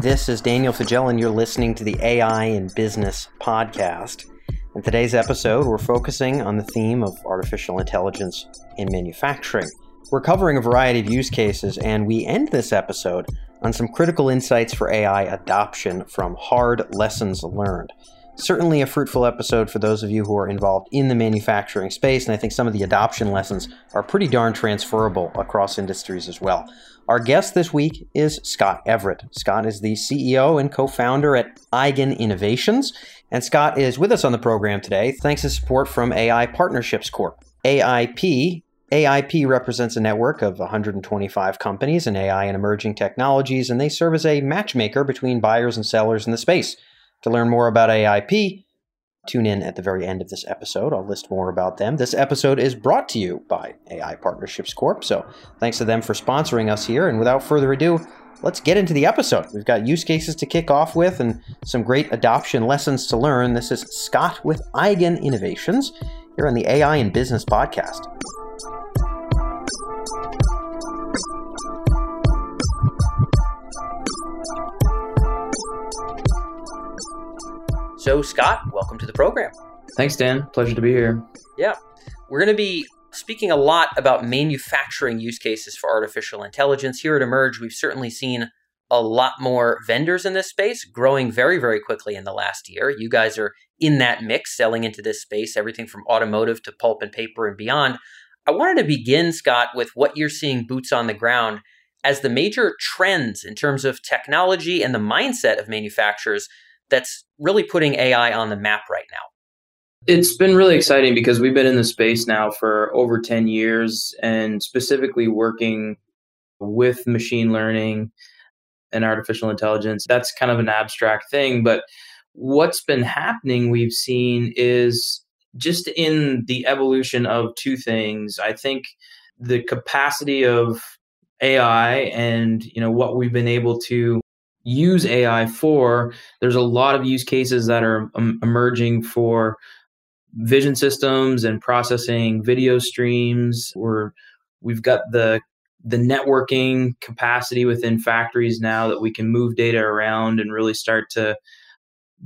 This is Daniel Faggella, and you're listening to the AI in Business podcast. In today's episode, we're focusing on the theme of artificial intelligence in manufacturing. We're covering a variety of use cases, and we end this episode on some critical insights for AI adoption from hard lessons learned. Certainly a fruitful episode for those of you who are involved in the manufacturing space, and I think some of the adoption lessons are pretty darn transferable across industries as well. Our guest this week is Scott Everett. Scott is the CEO and co founder at Eigen Innovations, and Scott is with us on the program today thanks to support from AI Partnerships Corp. AIP AIP represents a network of 125 companies in AI and emerging technologies, and they serve as a matchmaker between buyers and sellers in the space. To learn more about AIP, tune in at the very end of this episode. I'll list more about them. This episode is brought to you by AI Partnerships Corp. So thanks to them for sponsoring us here. And without further ado, let's get into the episode. We've got use cases to kick off with and some great adoption lessons to learn. This is Scott with Eigen Innovations here on the AI and Business podcast. So, Scott, welcome to the program. Thanks, Dan. Pleasure to be here. Yeah. We're going to be speaking a lot about manufacturing use cases for artificial intelligence. Here at Emerj, we've certainly seen a lot more vendors in this space growing very, very quickly in the last year. You guys are in that mix, selling into this space, everything from automotive to pulp and paper and beyond. I wanted to begin, Scott, with what you're seeing boots on the ground as the major trends in terms of technology and the mindset of manufacturers that's really putting AI on the map right now? It's been really exciting because we've been in the space now for over 10 years and specifically working with machine learning and artificial intelligence. That's kind of an abstract thing, but what's been happening we've seen is just in the evolution of two things. I think the capacity of AI and you know what we've been able to use AI for, there's a lot of use cases that are um, emerging for vision systems and processing video streams. Or we've got the the networking capacity within factories now that we can move data around and really start to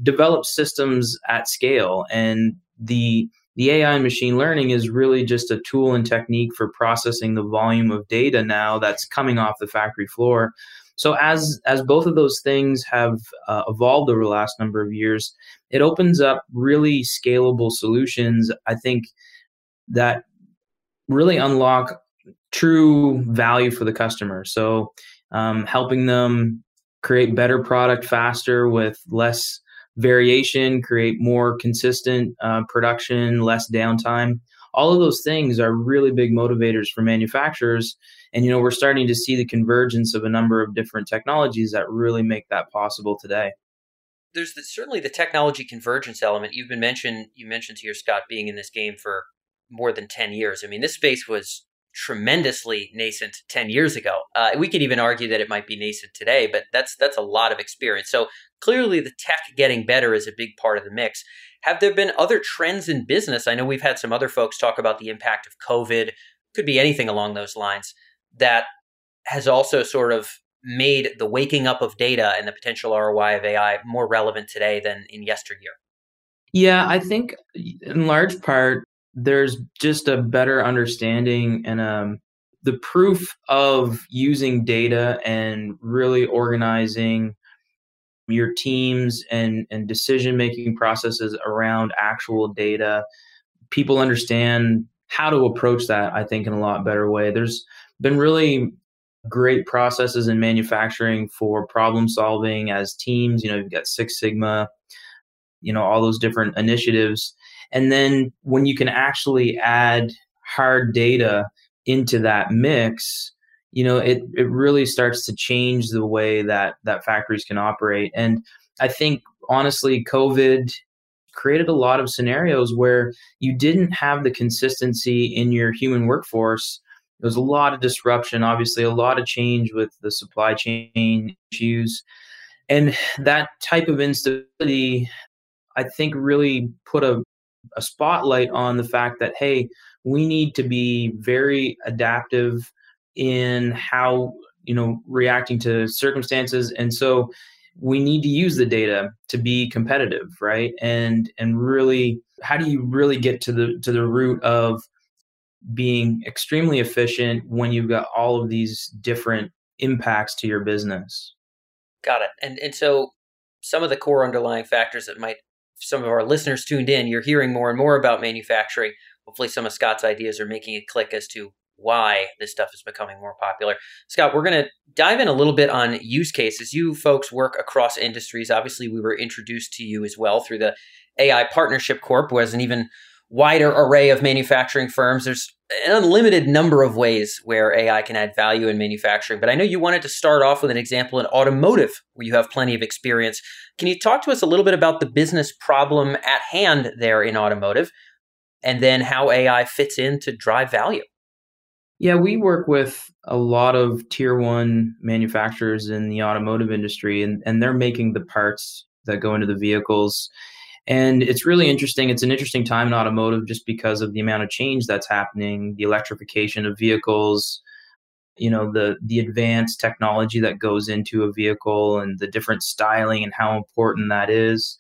develop systems at scale. And the the AI and machine learning is really just a tool and technique for processing the volume of data now that's coming off the factory floor so as as both of those things have uh, evolved over the last number of years, it opens up really scalable solutions. I think that really unlock true value for the customer. So um, helping them create better product faster with less variation, create more consistent uh, production, less downtime. All of those things are really big motivators for manufacturers and you know, we're starting to see the convergence of a number of different technologies that really make that possible today. There's the, certainly the technology convergence element. You've been mentioned you mentioned here, Scott, being in this game for more than 10 years. I mean, this space was tremendously nascent 10 years ago. Uh, we could even argue that it might be nascent today, but that's that's a lot of experience. So clearly the tech getting better is a big part of the mix. Have there been other trends in business? I know we've had some other folks talk about the impact of COVID, could be anything along those lines that has also sort of made the waking up of data and the potential ROI of AI more relevant today than in yesteryear? Yeah, I think in large part there's just a better understanding and um, the proof of using data and really organizing your teams and, and decision making processes around actual data. People understand how to approach that, I think, in a lot better way. There's been really great processes in manufacturing for problem solving as teams. You know, you've got Six Sigma, you know, all those different initiatives. And then when you can actually add hard data into that mix, you know, it, it really starts to change the way that, that factories can operate. And I think honestly, COVID created a lot of scenarios where you didn't have the consistency in your human workforce there was a lot of disruption, obviously, a lot of change with the supply chain issues. And that type of instability, I think, really put a, a spotlight on the fact that, hey, we need to be very adaptive in how, you know, reacting to circumstances. And so we need to use the data to be competitive, right? And and really how do you really get to the to the root of being extremely efficient when you've got all of these different impacts to your business? Got it. And and so some of the core underlying factors that might some of our listeners tuned in, you're hearing more and more about manufacturing. Hopefully some of Scott's ideas are making it click as to why this stuff is becoming more popular. Scott, we're going to dive in a little bit on use cases. You folks work across industries. Obviously, we were introduced to you as well through the AI Partnership Corp, who has an even wider array of manufacturing firms. There's an unlimited number of ways where AI can add value in manufacturing. But I know you wanted to start off with an example in automotive where you have plenty of experience. Can you talk to us a little bit about the business problem at hand there in automotive and then how AI fits in to drive value? Yeah, we work with a lot of tier one manufacturers in the automotive industry, and, and they're making the parts that go into the vehicles. And it's really interesting. It's an interesting time in automotive just because of the amount of change that's happening, the electrification of vehicles, you know, the the advanced technology that goes into a vehicle and the different styling and how important that is.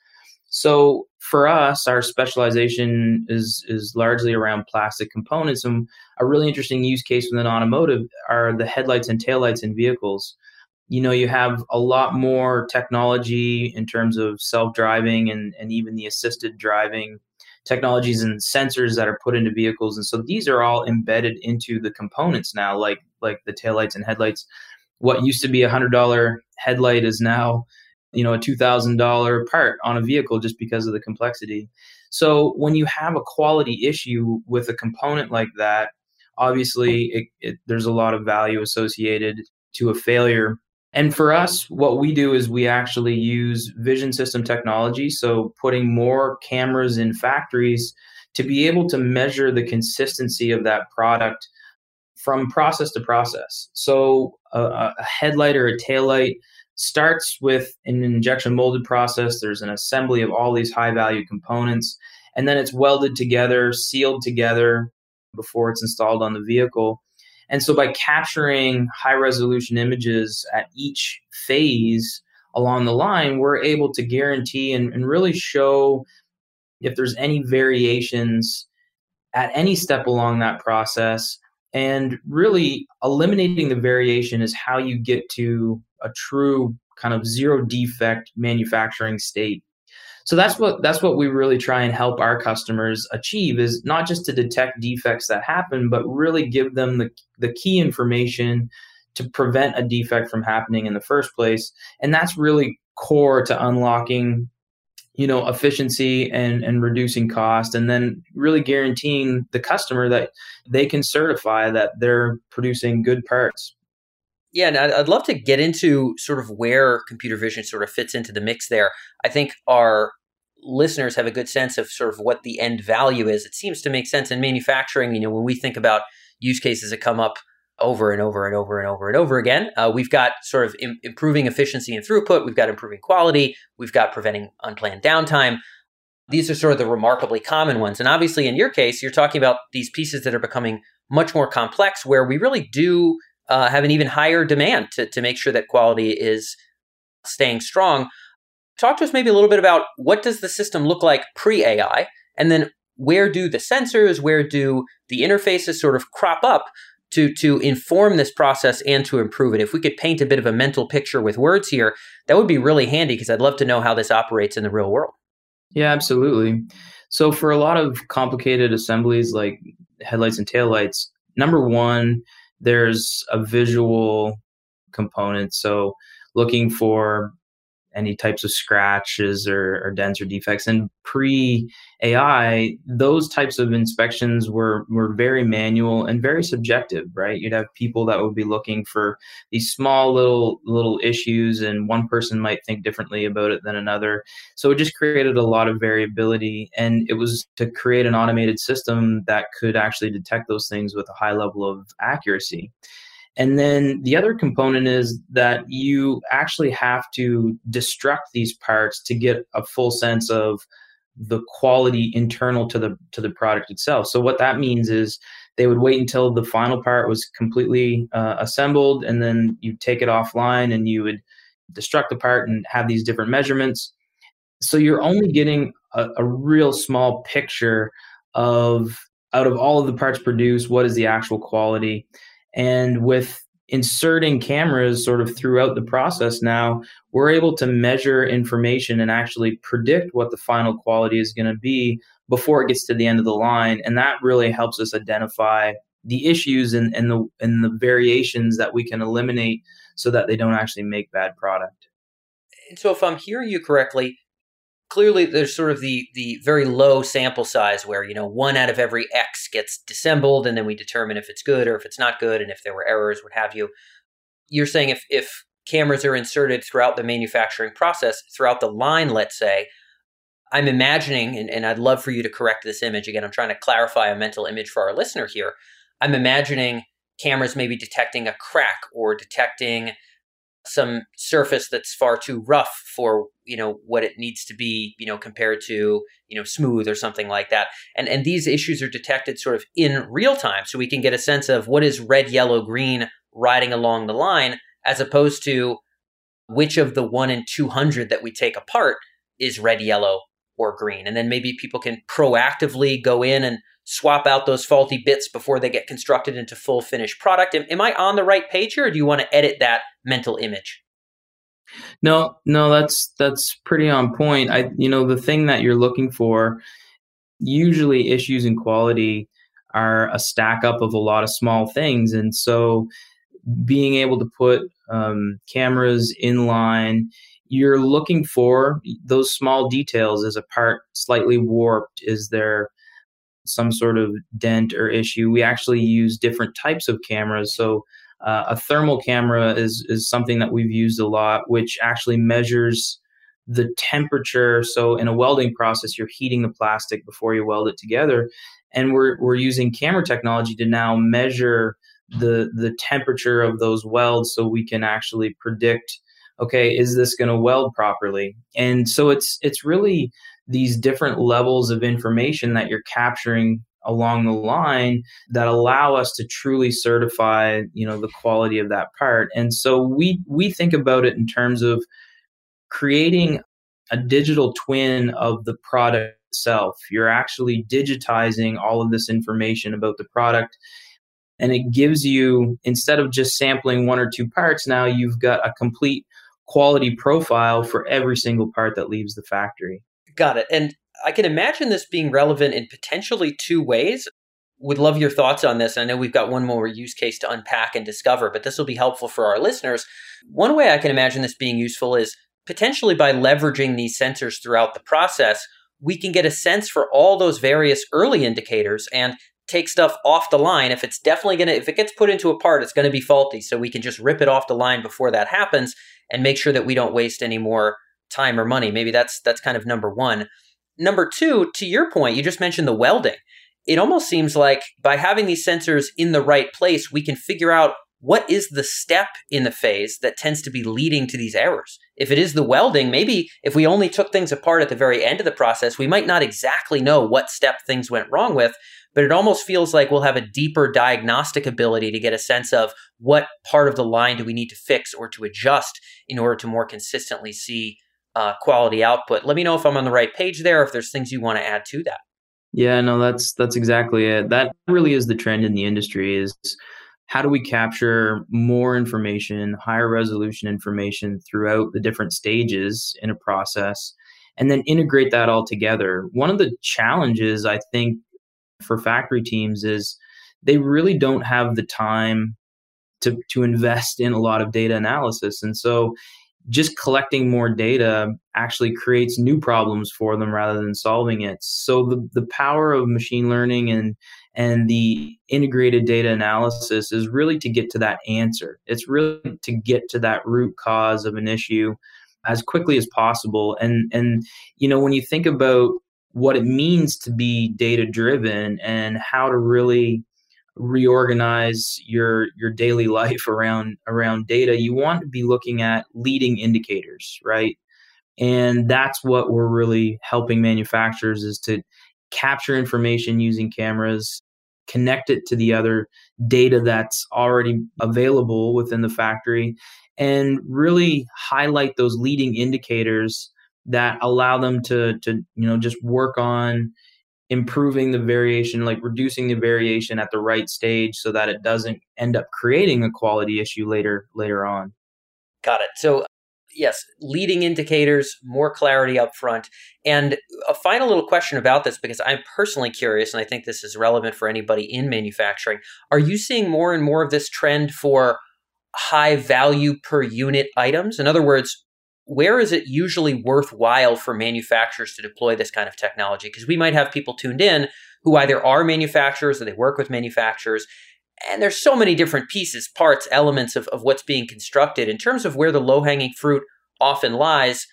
So for us, our specialization is is largely around plastic components. And a really interesting use case within automotive are the headlights and taillights in vehicles. You know, you have a lot more technology in terms of self-driving and, and even the assisted driving technologies and sensors that are put into vehicles. And so these are all embedded into the components now, like like the taillights and headlights. What used to be a hundred dollar headlight is now you know a $2000 part on a vehicle just because of the complexity. So when you have a quality issue with a component like that obviously it, it, there's a lot of value associated to a failure. And for us what we do is we actually use vision system technology so putting more cameras in factories to be able to measure the consistency of that product from process to process. So uh, a, a headlight or a tail light starts with an injection molded process. There's an assembly of all these high value components, and then it's welded together, sealed together before it's installed on the vehicle. And so by capturing high resolution images at each phase along the line, we're able to guarantee and, and really show if there's any variations at any step along that process. And really eliminating the variation is how you get to a true kind of zero defect manufacturing state. So that's what that's what we really try and help our customers achieve is not just to detect defects that happen, but really give them the, the key information to prevent a defect from happening in the first place. And that's really core to unlocking you know efficiency and and reducing cost and then really guaranteeing the customer that they can certify that they're producing good parts yeah, and I'd love to get into sort of where computer vision sort of fits into the mix there. I think our listeners have a good sense of sort of what the end value is. It seems to make sense in manufacturing. You know, when we think about use cases that come up over and over and over and over and over again, uh, we've got sort of Im- improving efficiency and throughput, we've got improving quality, we've got preventing unplanned downtime. These are sort of the remarkably common ones. And obviously, in your case, you're talking about these pieces that are becoming much more complex where we really do uh, have an even higher demand to, to make sure that quality is staying strong. Talk to us maybe a little bit about what does the system look like pre AI, and then where do the sensors, where do the interfaces sort of crop up to to inform this process and to improve it. If we could paint a bit of a mental picture with words here, that would be really handy because I'd love to know how this operates in the real world. Yeah, absolutely. So for a lot of complicated assemblies like headlights and taillights, number one, there's a visual component. So looking for any types of scratches or, or dents or defects. And pre AI, those types of inspections were were very manual and very subjective, right? You'd have people that would be looking for these small little little issues, and one person might think differently about it than another. So it just created a lot of variability, and it was to create an automated system that could actually detect those things with a high level of accuracy. And then the other component is that you actually have to destruct these parts to get a full sense of the quality internal to the to the product itself. So what that means is they would wait until the final part was completely uh, assembled, and then you take it offline and you would destruct the part and have these different measurements. So you're only getting a, a real small picture of out of all of the parts produced, what is the actual quality? And with inserting cameras sort of throughout the process now, we're able to measure information and actually predict what the final quality is going to be before it gets to the end of the line. And that really helps us identify the issues and, and the and the variations that we can eliminate so that they don't actually make bad product. And so if I'm hearing you correctly, clearly there's sort of the the very low sample size where you know one out of every x gets dissembled and then we determine if it's good or if it's not good and if there were errors what have you. You're saying if if cameras are inserted throughout the manufacturing process throughout the line let's say i'm imagining and, and i'd love for you to correct this image. Again i'm trying to clarify a mental image for our listener here. I'm imagining cameras maybe detecting a crack or detecting some surface that's far too rough for you know what it needs to be you know compared to you know smooth or something like that and and these issues are detected sort of in real time so we can get a sense of what is red yellow green riding along the line as opposed to which of the 1 in 200 that we take apart is red yellow or green and then maybe people can proactively go in and swap out those faulty bits before they get constructed into full finished product. Am, am I on the right page here, or do you want to edit that mental image? No, no, that's that's pretty on point. I you know the thing that you're looking for usually issues in quality are a stack up of a lot of small things and so being able to put um, cameras in line you're looking for those small details is a part slightly warped is there some sort of dent or issue, we actually use different types of cameras. So uh, a thermal camera is is something that we've used a lot, which actually measures the temperature. So in a welding process, you're heating the plastic before you weld it together, and we're we're using camera technology to now measure the the temperature of those welds, so we can actually predict. Okay, is this going to weld properly? And so it's it's really these different levels of information that you're capturing along the line that allow us to truly certify you know the quality of that part. And so we we think about it in terms of creating a digital twin of the product itself. You're actually digitizing all of this information about the product and it gives you instead of just sampling one or two parts now you've got a complete quality profile for every single part that leaves the factory. Got it. And I can imagine this being relevant in potentially two ways. Would love your thoughts on this. I know we've got one more use case to unpack and discover, but this will be helpful for our listeners. One way I can imagine this being useful is potentially by leveraging these sensors throughout the process, we can get a sense for all those various early indicators and take stuff off the line. If it's definitely going to, if it gets put into a part, it's going to be faulty. So we can just rip it off the line before that happens and make sure that we don't waste any more time or money. Maybe that's that's kind of number one. Number two, to your point, you just mentioned the welding. It almost seems like by having these sensors in the right place, we can figure out what is the step in the phase that tends to be leading to these errors. If it is the welding, maybe if we only took things apart at the very end of the process, we might not exactly know what step things went wrong with, but it almost feels like we'll have a deeper diagnostic ability to get a sense of what part of the line do we need to fix or to adjust in order to more consistently see uh, quality output. Let me know if I'm on the right page there, if there's things you want to add to that. Yeah, no, that's that's exactly it. That really is the trend in the industry is how do we capture more information, higher resolution information throughout the different stages in a process and then integrate that all together. One of the challenges I think for factory teams is they really don't have the time to to invest in a lot of data analysis. And so just collecting more data actually creates new problems for them rather than solving it. So the, the power of machine learning and and the integrated data analysis is really to get to that answer. It's really to get to that root cause of an issue as quickly as possible. And and you know when you think about what it means to be data driven and how to really reorganize your your daily life around around data you want to be looking at leading indicators right? And that's what we're really helping manufacturers is to capture information using cameras connect it to the other data that's already available within the factory and really highlight those leading indicators that allow them to to you know just work on improving the variation like reducing the variation at the right stage so that it doesn't end up creating a quality issue later later on. Got it. So yes leading indicators more clarity up front. And a final little question about this because i'm personally curious and i think this is relevant for anybody in manufacturing. Are you seeing more and more of this trend for high value per unit items? In other words where is it usually worthwhile for manufacturers to deploy this kind of technology? Because we might have people tuned in who either are manufacturers or they work with manufacturers. And there's so many different pieces, parts, elements of, of what's being constructed. In terms of where the low hanging fruit often lies,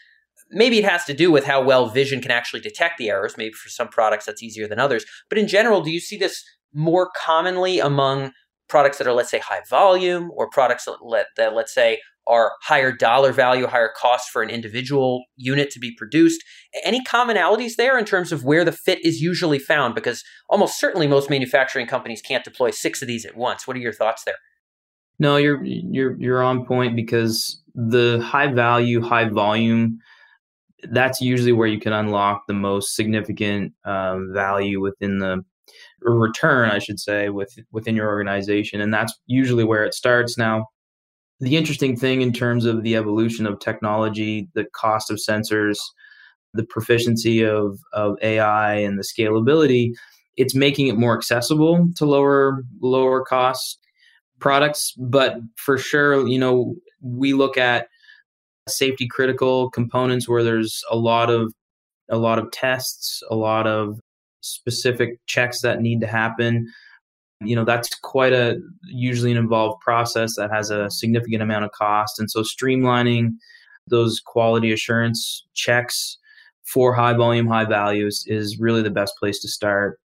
maybe it has to do with how well vision can actually detect the errors. Maybe for some products that's easier than others. But in general, do you see this more commonly among products that are, let's say, high volume or products that, let, that let's say, are higher dollar value, higher cost for an individual unit to be produced. Any commonalities there in terms of where the fit is usually found? Because almost certainly most manufacturing companies can't deploy six of these at once. What are your thoughts there? No, you're you're you're on point because the high value, high volume, that's usually where you can unlock the most significant um, value within the return, I should say, with within your organization, and that's usually where it starts. Now, the interesting thing in terms of the evolution of technology, the cost of sensors, the proficiency of, of AI and the scalability, it's making it more accessible to lower lower cost products. But for sure, you know, we look at safety critical components where there's a lot of a lot of tests, a lot of specific checks that need to happen you know that's quite a usually an involved process that has a significant amount of cost. And so streamlining those quality assurance checks for high volume high values is really the best place to start.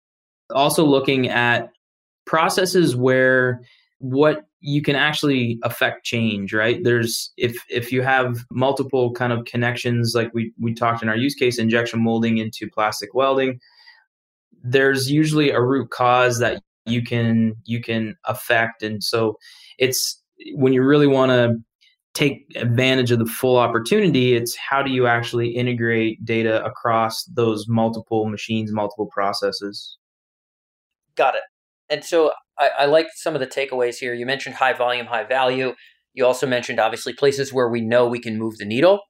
Also looking at processes where what you can actually affect change right? There's if if you have multiple kind of connections like we we talked in our use case injection molding into plastic welding there's usually a root cause that you can you can affect. And so it's when you really want to take advantage of the full opportunity it's how do you actually integrate data across those multiple machines multiple processes? Got it. And so I, I like some of the takeaways here. You mentioned high volume high value. You also mentioned obviously places where we know we can move the needle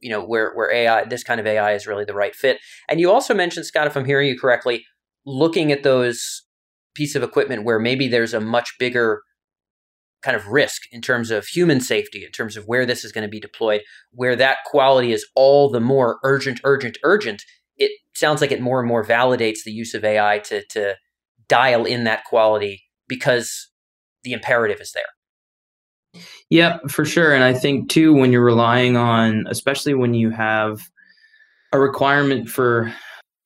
you know where where ai this kind of ai is really the right fit. And you also mentioned scott if i'm hearing you correctly looking at those piece of equipment where maybe there's a much bigger kind of risk in terms of human safety, in terms of where this is going to be deployed, where that quality is all the more urgent, urgent, urgent, it sounds like it more and more validates the use of AI to, to dial in that quality because the imperative is there. Yeah, for sure. And I think too, when you're relying on, especially when you have a requirement for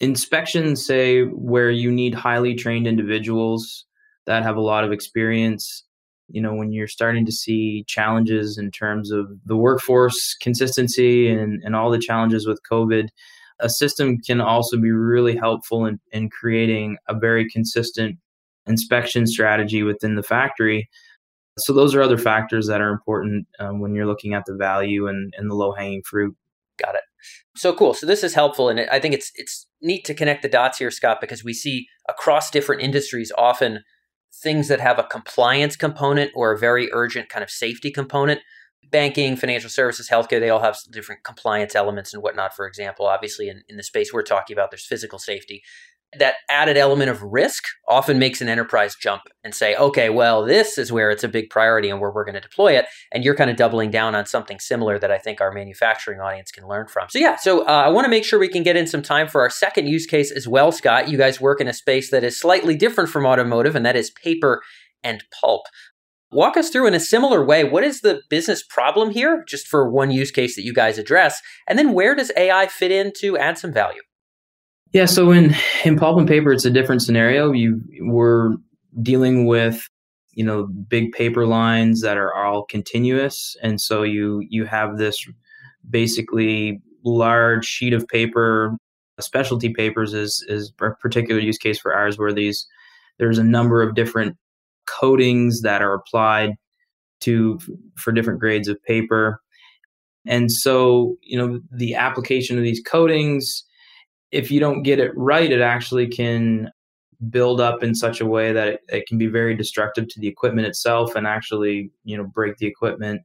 inspections say where you need highly trained individuals that have a lot of experience you know when you're starting to see challenges in terms of the workforce consistency and, and all the challenges with covid a system can also be really helpful in, in creating a very consistent inspection strategy within the factory. So those are other factors that are important um, when you're looking at the value and, and the low hanging fruit. Got it so cool. So this is helpful, and I think it's it's neat to connect the dots here, Scott, because we see across different industries often things that have a compliance component or a very urgent kind of safety component. Banking, financial services, healthcare, they all have different compliance elements and whatnot. For example, obviously, in, in the space we're talking about, there's physical safety that added element of risk often makes an enterprise jump and say, okay, well, this is where it's a big priority and where we're going to deploy it. And you're kind of doubling down on something similar that I think our manufacturing audience can learn from. So, yeah, so uh, I want to make sure we can get in some time for our second use case as well, Scott. You guys work in a space that is slightly different from automotive, and that is paper and pulp. Walk us through in a similar way. What is the business problem here, just for one use case that you guys address? And then where does AI fit in to add some value? Yeah, so in in pulp and paper, it's a different scenario. You we're dealing with you know big paper lines that are all continuous, and so you you have this basically large sheet of paper. Specialty papers is is a particular use case for ours, where these there's a number of different coatings that are applied to for different grades of paper. And so, you know, the application of these coatings, if you don't get it right, it actually can build up in such a way that it, it, can be very destructive to the equipment itself and actually, you know, break the equipment.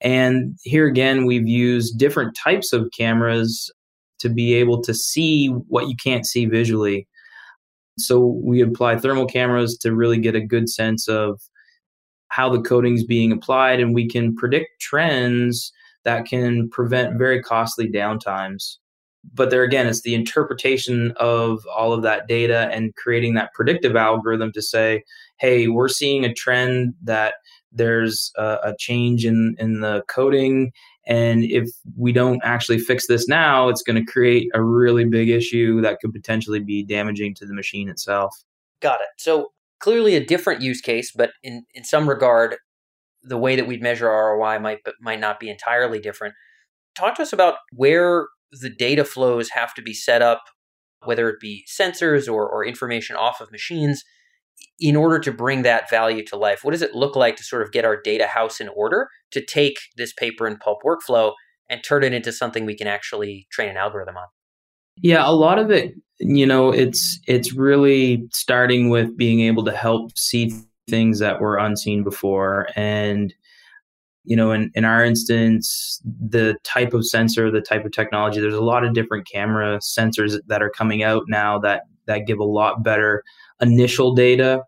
And here again, we've used different types of cameras to be able to see what you can't see visually. So we apply thermal cameras to really get a good sense of how the coating is being applied, and we can predict trends that can prevent very costly downtimes. But there again, it's the interpretation of all of that data and creating that predictive algorithm to say, hey, we're seeing a trend that there's a, a change in, in the coating And if we don't actually fix this now, it's going to create a really big issue that could potentially be damaging to the machine itself. Got it. So clearly a different use case, but in, in some regard, the way that we'd measure ROI might might not be entirely different. Talk to us about where the data flows have to be set up, whether it be sensors or, or information off of machines, in order to bring that value to life. What does it look like to sort of get our data house in order to take this paper and pulp workflow and turn it into something we can actually train an algorithm on? Yeah, a lot of it, you know, it's it's really starting with being able to help see things that were unseen before and you know in, in our instance the type of sensor the type of technology there's a lot of different camera sensors that are coming out now that that give a lot better initial data.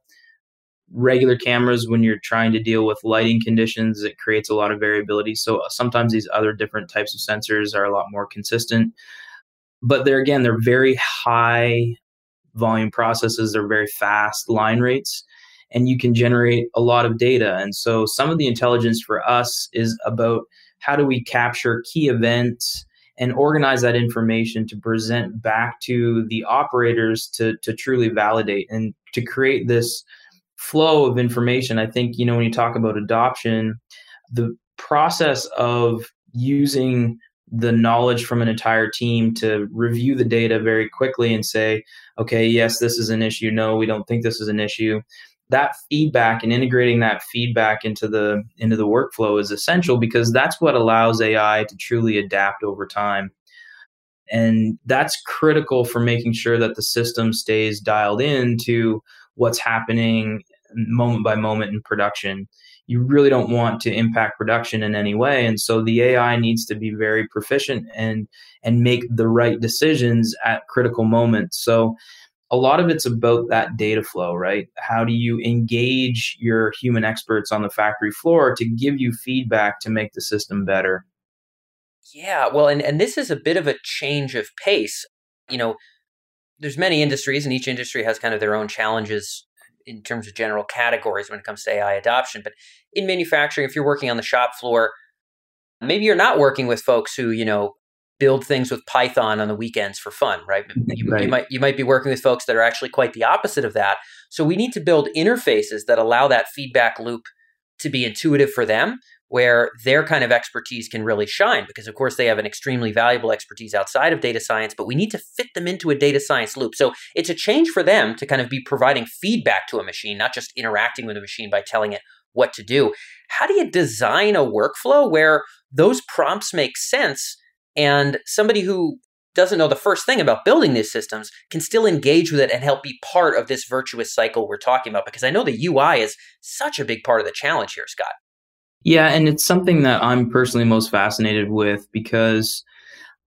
Regular cameras when you're trying to deal with lighting conditions it creates a lot of variability. So uh, sometimes these other different types of sensors are a lot more consistent. But they're again they're very high volume processes. They're very fast line rates and you can generate a lot of data and so some of the intelligence for us is about how do we capture key events and organize that information to present back to the operators to, to truly validate and to create this flow of information i think you know when you talk about adoption the process of using the knowledge from an entire team to review the data very quickly and say, okay, yes, this is an issue. No, we don't think this is an issue. That feedback and integrating that feedback into the into the workflow is essential because that's what allows AI to truly adapt over time. And that's critical for making sure that the system stays dialed in to what's happening moment by moment in production you really don't want to impact production in any way and so the ai needs to be very proficient and and make the right decisions at critical moments so a lot of it's about that data flow right? How do you engage your human experts on the factory floor to give you feedback to make the system better? Yeah well and, and this is a bit of a change of pace. You know there's many industries and each industry has kind of their own challenges in terms of general categories when it comes to AI adoption. But in manufacturing, if you're working on the shop floor, maybe you're not working with folks who, you know, build things with Python on the weekends for fun, right? You, right? you, might you might be working with folks that are actually quite the opposite of that. So we need to build interfaces that allow that feedback loop to be intuitive for them where their kind of expertise can really shine because of course they have an extremely valuable expertise outside of data science but we need to fit them into a data science loop so it's a change for them to kind of be providing feedback to a machine not just interacting with a machine by telling it what to do how do you design a workflow where those prompts make sense and somebody who doesn't know the first thing about building these systems can still engage with it and help be part of this virtuous cycle we're talking about because i know the ui is such a big part of the challenge here scott yeah, and it's something that I'm personally most fascinated with because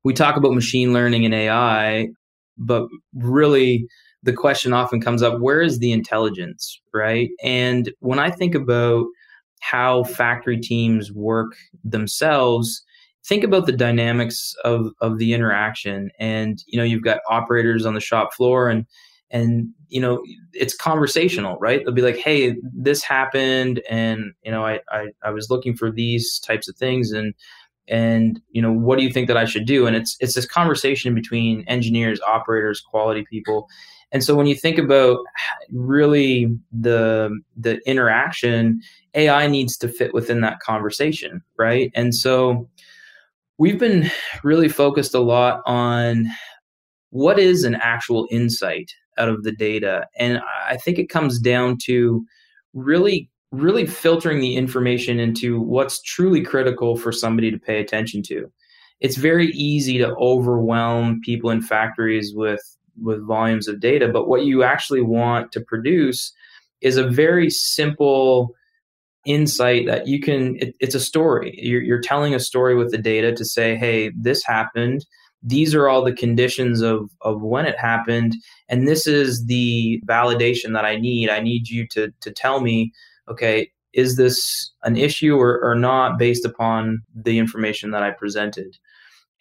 we talk about machine learning and AI, but really the question often comes up where is the intelligence, right? And when I think about how factory teams work themselves, think about the dynamics of, of the interaction. And, you know, you've got operators on the shop floor and and you know it's conversational right? They'll be like hey this happened and you know I, I i was looking for these types of things and and you know what do you think that i should do? And it's it's this conversation between engineers operators quality people. And so when you think about really the the interaction ai needs to fit within that conversation right? And so we've been really focused a lot on what is an actual insight out of the data. And I think it comes down to really really filtering the information into what's truly critical for somebody to pay attention to. It's very easy to overwhelm people in factories with with volumes of data, but what you actually want to produce is a very simple insight that you can it, it's a story. You're, you're telling a story with the data to say hey this happened. These are all the conditions of of when it happened. And this is the validation that i need. I need you to to tell me okay is this an issue or, or not based upon the information that i presented?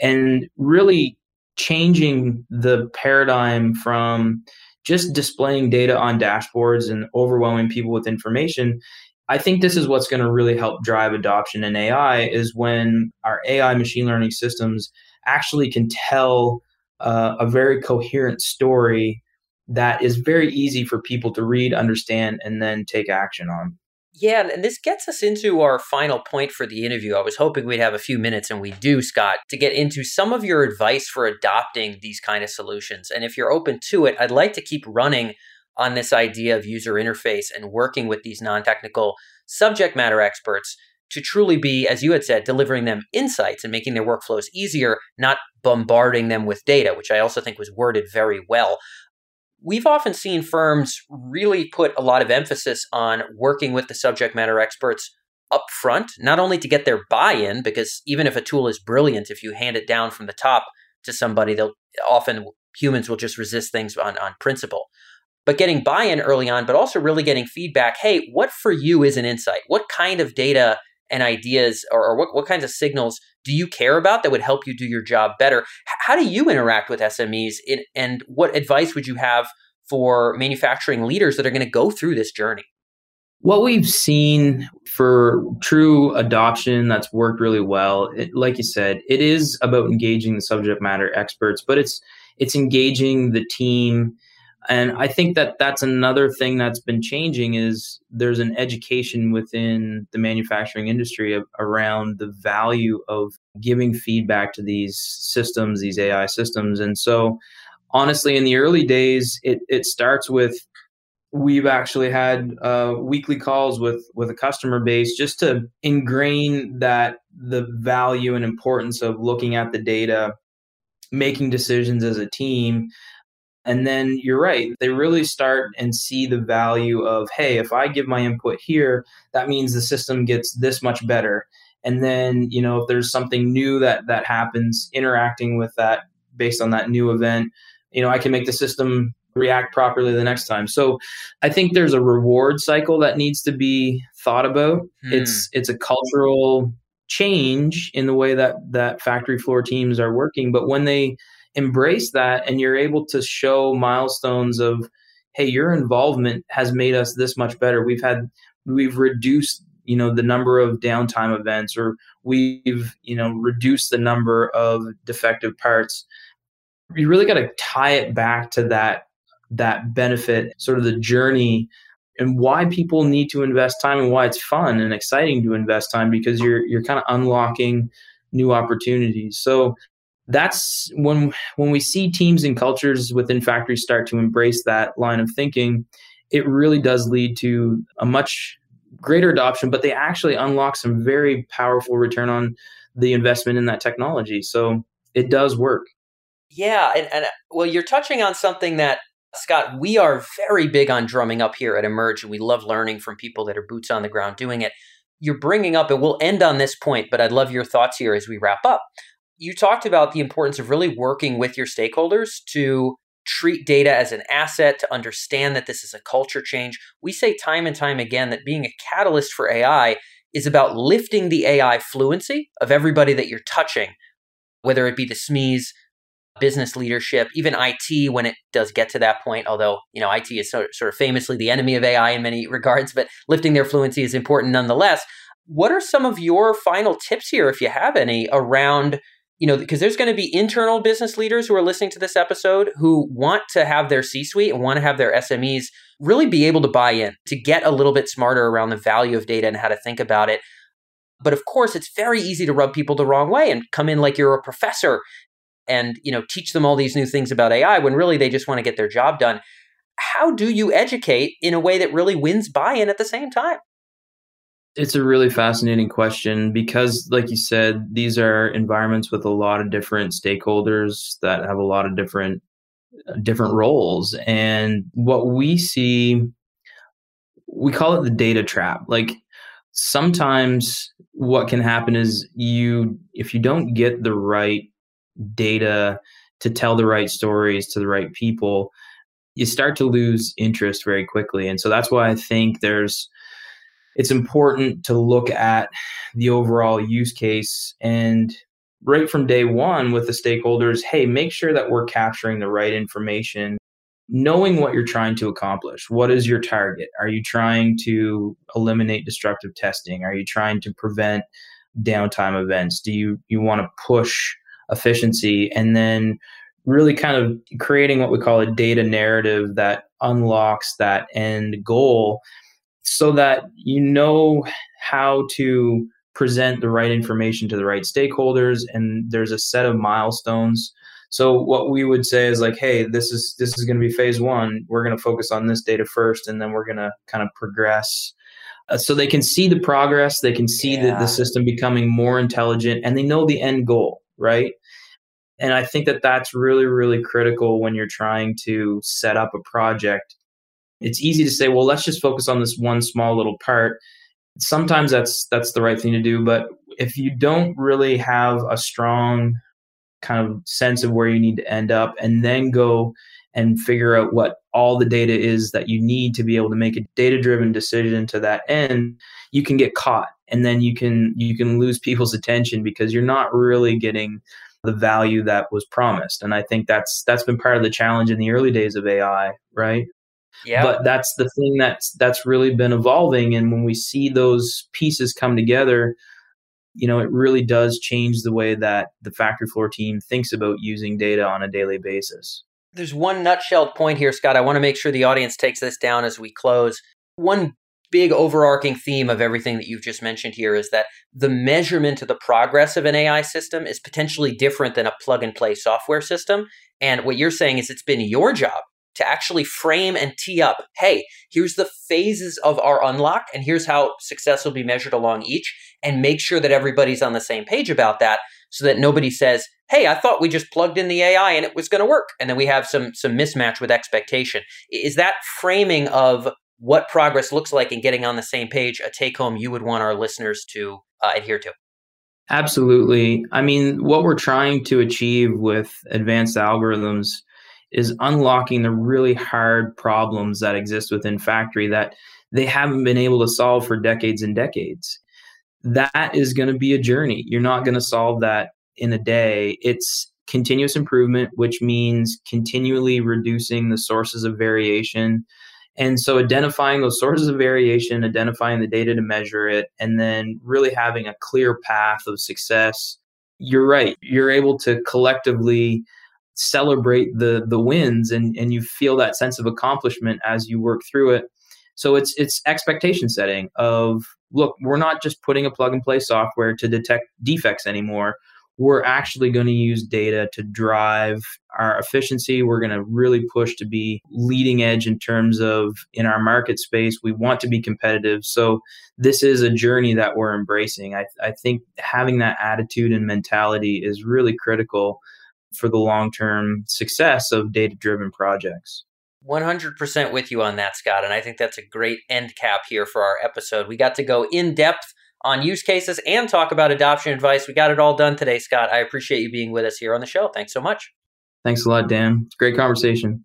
And really changing the paradigm from just displaying data on dashboards and overwhelming people with information I think this is what's going to really help drive adoption in AI is when our AI machine learning systems actually can tell uh, a very coherent story that is very easy for people to read, understand, and then take action on. Yeah, and this gets us into our final point for the interview. I was hoping we'd have a few minutes, and we do, Scott, to get into some of your advice for adopting these kind of solutions. And if you're open to it, I'd like to keep running on this idea of user interface and working with these non technical subject matter experts to truly be, as you had said, delivering them insights and making their workflows easier, not bombarding them with data, which I also think was worded very well. We've often seen firms really put a lot of emphasis on working with the subject matter experts up front, not only to get their buy in, because even if a tool is brilliant, if you hand it down from the top to somebody, they'll often humans will just resist things on, on principle but getting buy in early on, but also really getting feedback. Hey, what for you is an insight? What kind of data and ideas or, or what, what kinds of signals do you care about that would help you do your job better? How do you interact with SMEs in, and what advice would you have for manufacturing leaders that are going to go through this journey? What we've seen for true adoption that's worked really well, it, like you said, it is about engaging the subject matter experts, but it's it's engaging the team and i think that that's another thing that's been changing is there's an education within the manufacturing industry around the value of giving feedback to these systems these ai systems. And so honestly in the early days it, it starts with we've actually had uh, weekly calls with with a customer base just to ingrain that the value and importance of looking at the data making decisions as a team and then you're right, they really start and see the value of, hey, if I give my input here, that means the system gets this much better. And then, you know, if there's something new that that happens, interacting with that based on that new event, you know, I can make the system react properly the next time. So I think there's a reward cycle that needs to be thought about. Hmm. It's it's a cultural change in the way that that factory floor teams are working, but when they embrace that and you're able to show milestones of hey your involvement has made us this much better. We've had we've reduced you know the number of downtime events or we've you know reduced the number of defective parts. You really got to tie it back to that that benefit sort of the journey and why people need to invest time and why it's fun and exciting to invest time because you're you're kind of unlocking new opportunities. So that's when when we see teams and cultures within factories start to embrace that line of thinking it really does lead to a much greater adoption but they actually unlock some very powerful return on the investment in that technology. So it does work. Yeah and, and well you're touching on something that scott we are very big on drumming up here at emerj and we love learning from people that are boots on the ground doing it. You're bringing up and we'll end on this point but i'd love your thoughts here as we wrap up you talked about the importance of really working with your stakeholders to treat data as an asset, to understand that this is a culture change. We say time and time again that being a catalyst for AI is about lifting the AI fluency of everybody that you're touching, whether it be the SMEs, business leadership, even IT when it does get to that point, although, you know, IT is sort of famously the enemy of AI in many regards, but lifting their fluency is important nonetheless. What are some of your final tips here, if you have any, around you know, because there's going to be internal business leaders who are listening to this episode who want to have their C suite and want to have their SMEs really be able to buy in to get a little bit smarter around the value of data and how to think about it. But of course, it's very easy to rub people the wrong way and come in like you're a professor and, you know, teach them all these new things about AI when really they just want to get their job done. how do you educate in a way that really wins buy in at the same time? It's a really fascinating question because, like you said, these are environments with a lot of different stakeholders that have a lot of different uh, different roles. And what we see, we call it the data trap. Like sometimes what can happen is you, if you don't get the right data to tell the right stories to the right people, you start to lose interest very quickly. And so that's why I think there's it's important to look at the overall use case and right from day one with the stakeholders hey make sure that we're capturing the right information knowing what you're trying to accomplish. What is your target? Are you trying to eliminate destructive testing? Are you trying to prevent downtime events? Do you you want to push efficiency? And then really kind of creating what we call a data narrative that unlocks that end goal so that you know how to present the right information to the right stakeholders and there's a set of milestones. So what we would say is like hey this is this is going to be phase 1 we're going to focus on this data first and then we're going to kind of progress uh, so they can see the progress. They can see yeah. the, the system becoming more intelligent and they know the end goal right? And i think that that's really really critical when you're trying to set up a project it's easy to say, well, let's just focus on this one small little part. Sometimes that's that's the right thing to do, but if you don't really have a strong kind of sense of where you need to end up and then go and figure out what all the data is that you need to be able to make a data driven decision to that end you can get caught and then you can you can lose people's attention because you're not really getting the value that was promised and i think that's that's been part of the challenge in the early days of ai right yeah. But that's the thing that's that's really been evolving and when we see those pieces come together, you know, it really does change the way that the factory floor team thinks about using data on a daily basis. There's one nutshell point here, Scott. I want to make sure the audience takes this down as we close. One big overarching theme of everything that you've just mentioned here is that the measurement of the progress of an AI system is potentially different than a plug and play software system. And what you're saying is it's been your job to actually frame and tee up hey, here's the phases of our unlock, and here's how success will be measured along each, and make sure that everybody's on the same page about that so that nobody says, hey, I thought we just plugged in the AI and it was going to work. And then we have some, some mismatch with expectation. Is that framing of what progress looks like and getting on the same page a take home you would want our listeners to uh, adhere to? Absolutely. I mean, what we're trying to achieve with advanced algorithms is unlocking the really hard problems that exist within factory that they haven't been able to solve for decades and decades. That is going to be a journey. You're not going to solve that in a day. It's continuous improvement, which means continually reducing the sources of variation. And so identifying those sources of variation, identifying the data to measure it, and then really having a clear path of success. You're right. You're able to collectively celebrate the the wins and and you feel that sense of accomplishment as you work through it. So it's it's expectation setting of look we're not just putting a plug and play software to detect defects anymore. We're actually going to use data to drive our efficiency. We're going to really push to be leading edge in terms of in our market space. We want to be competitive. So this is a journey that we're embracing. I, I think having that attitude and mentality is really critical for the long term success of data driven projects. 100% with you on that, Scott. And I think that's a great end cap here for our episode. We got to go in depth on use cases and talk about adoption advice. We got it all done today, Scott. I appreciate you being with us here on the show. Thanks so much. Thanks a lot, Dan. It's a great conversation.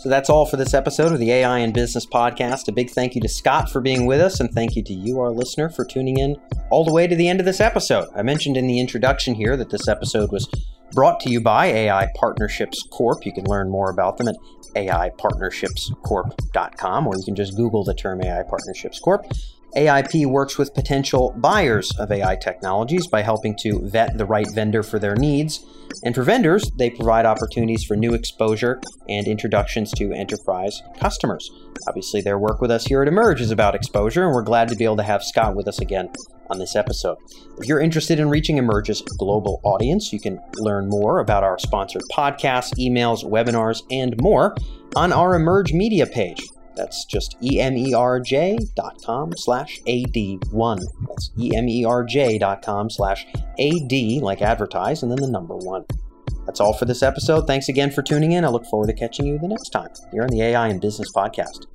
So that's all for this episode of the AI and Business podcast. A big thank you to Scott for being with us, and thank you to you, our listener, for tuning in all the way to the end of this episode. I mentioned in the introduction here that this episode was brought to you by AI Partnerships Corp. You can learn more about them at AIPartnershipsCorp.com, or you can just Google the term AI Partnerships Corp. AIP works with potential buyers of AI technologies by helping to vet the right vendor for their needs. And for vendors, they provide opportunities for new exposure and introductions to enterprise customers. Obviously, their work with us here at Emerj is about exposure, and we're glad to be able to have Scott with us again on this episode. If you're interested in reaching Emerj's global audience, you can learn more about our sponsored podcasts, emails, webinars, and more on our Emerj Media page. That's just emerj.com slash AD1. That's emerj.com slash AD, like advertise, and then the number one. That's all for this episode. Thanks again for tuning in. I look forward to catching you the next time here on the AI and Business Podcast.